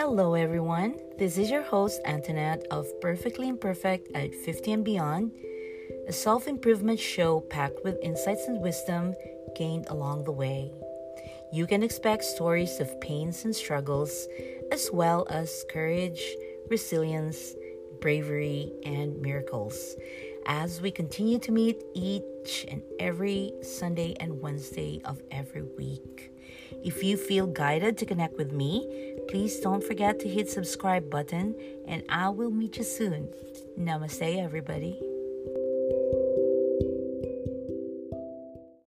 Hello, everyone. This is your host, Antoinette of Perfectly Imperfect at 50 and Beyond, a self improvement show packed with insights and wisdom gained along the way. You can expect stories of pains and struggles, as well as courage, resilience, bravery, and miracles as we continue to meet each and every Sunday and Wednesday of every week. If you feel guided to connect with me, please don't forget to hit subscribe button and I will meet you soon. Namaste everybody.